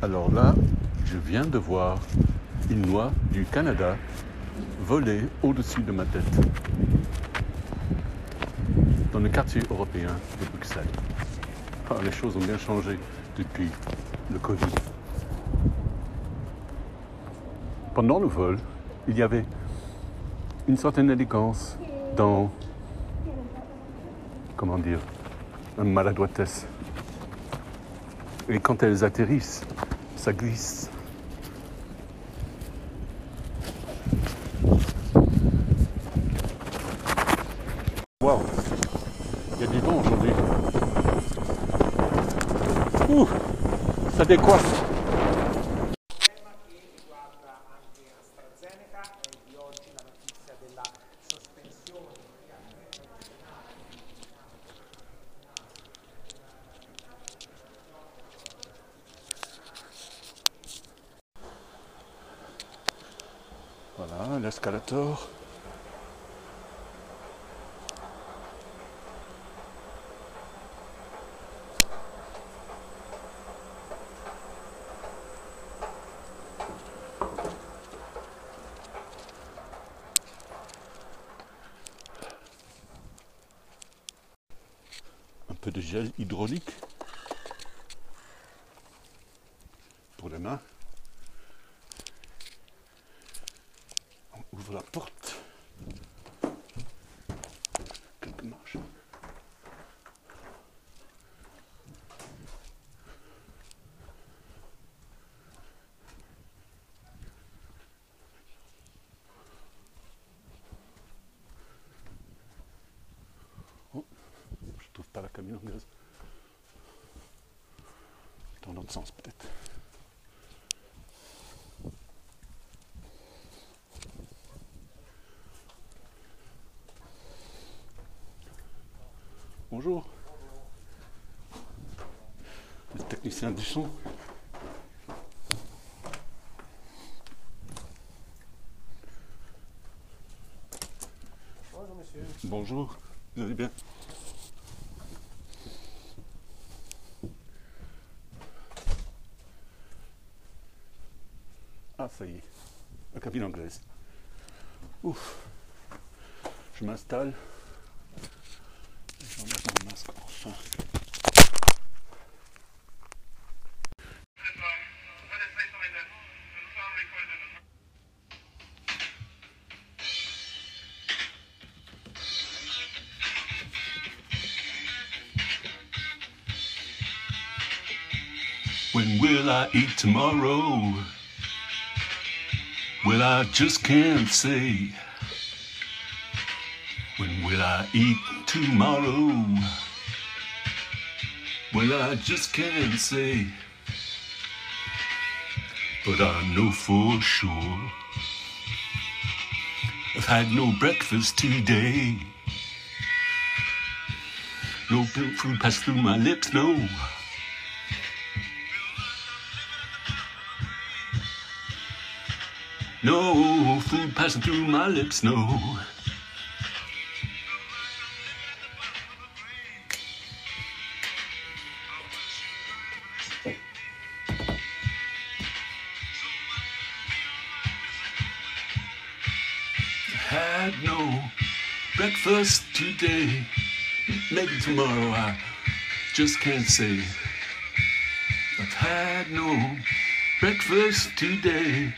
Alors là, je viens de voir une noix du Canada voler au-dessus de ma tête dans le quartier européen de Bruxelles. Ah, les choses ont bien changé depuis le Covid. Pendant le vol, il y avait une certaine élégance dans, comment dire, une maladroitesse. Et quand elles atterrissent, ça glisse. Waouh, il y a du vent aujourd'hui. Ouh, ça décoiffe. L'escalator. Un peu de gel hydraulique pour les mains. Ouvre la porte. Quelques marches. Oh, je trouve pas la anglaise. Dans l'autre sens peut-être. Bonjour. Le technicien du son. Bonjour monsieur. Bonjour. Vous allez bien? Ah, ça y est. La cabine anglaise. Ouf. Je m'installe. Enfin. When will I eat tomorrow? Well, I just can't say. When will I eat tomorrow? Well, I just can't say. But I know for sure I've had no breakfast today. No milk food passed through my lips, no. No food passing through my lips, no. Had no breakfast today. Maybe tomorrow I just can't say. I've had no breakfast today.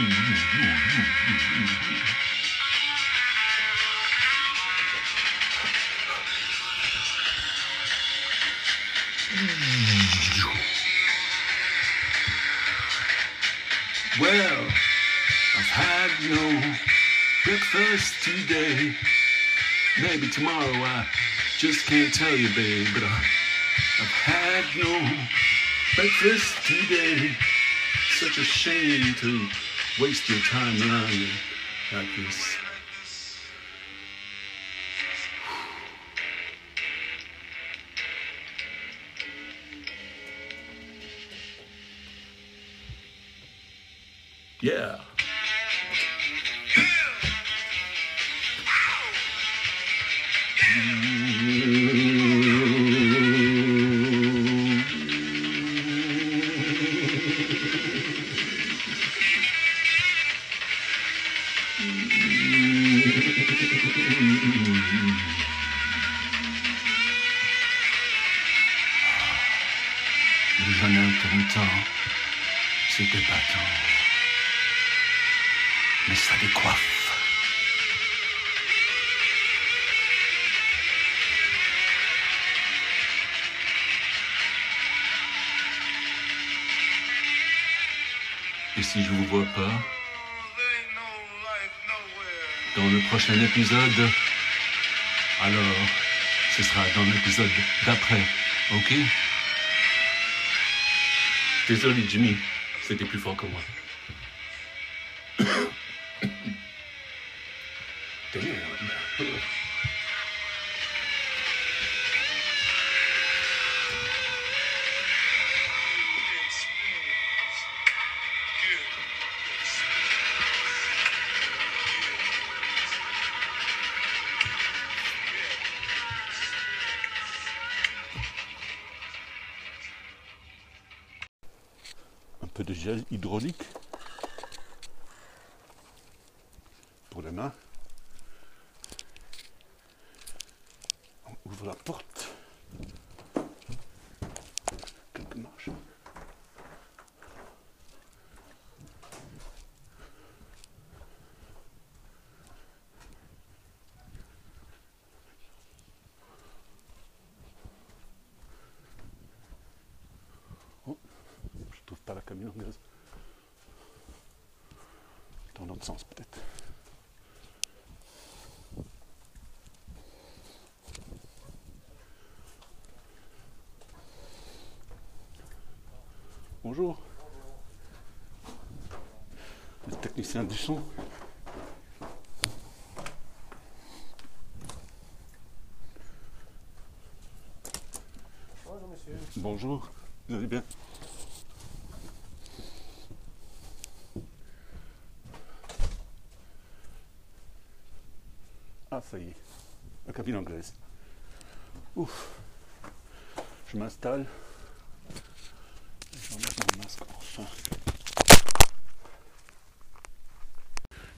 Well, I've had no breakfast today. Maybe tomorrow I just can't tell you, babe, but I've had no breakfast today. Such a shame to wasting time around you like this. Yeah. C'était pas tant. Mais ça décoiffe. Et si je vous vois pas? Dans le prochain épisode, alors ce sera dans l'épisode d'après, ok? Désolé Jimmy, c'était plus fort que moi. Damn. De gel hydraulique pour les mains. On ouvre la porte. Quelques marches. Oh, je trouve pas la camionneuse. Dans l'autre sens peut-être. Bonjour. Le technicien du son. Bonjour monsieur. Bonjour. Vous allez bien? Ça y est. La cabine anglaise. Ouf. Je m'installe. Je vais mon masque enfin.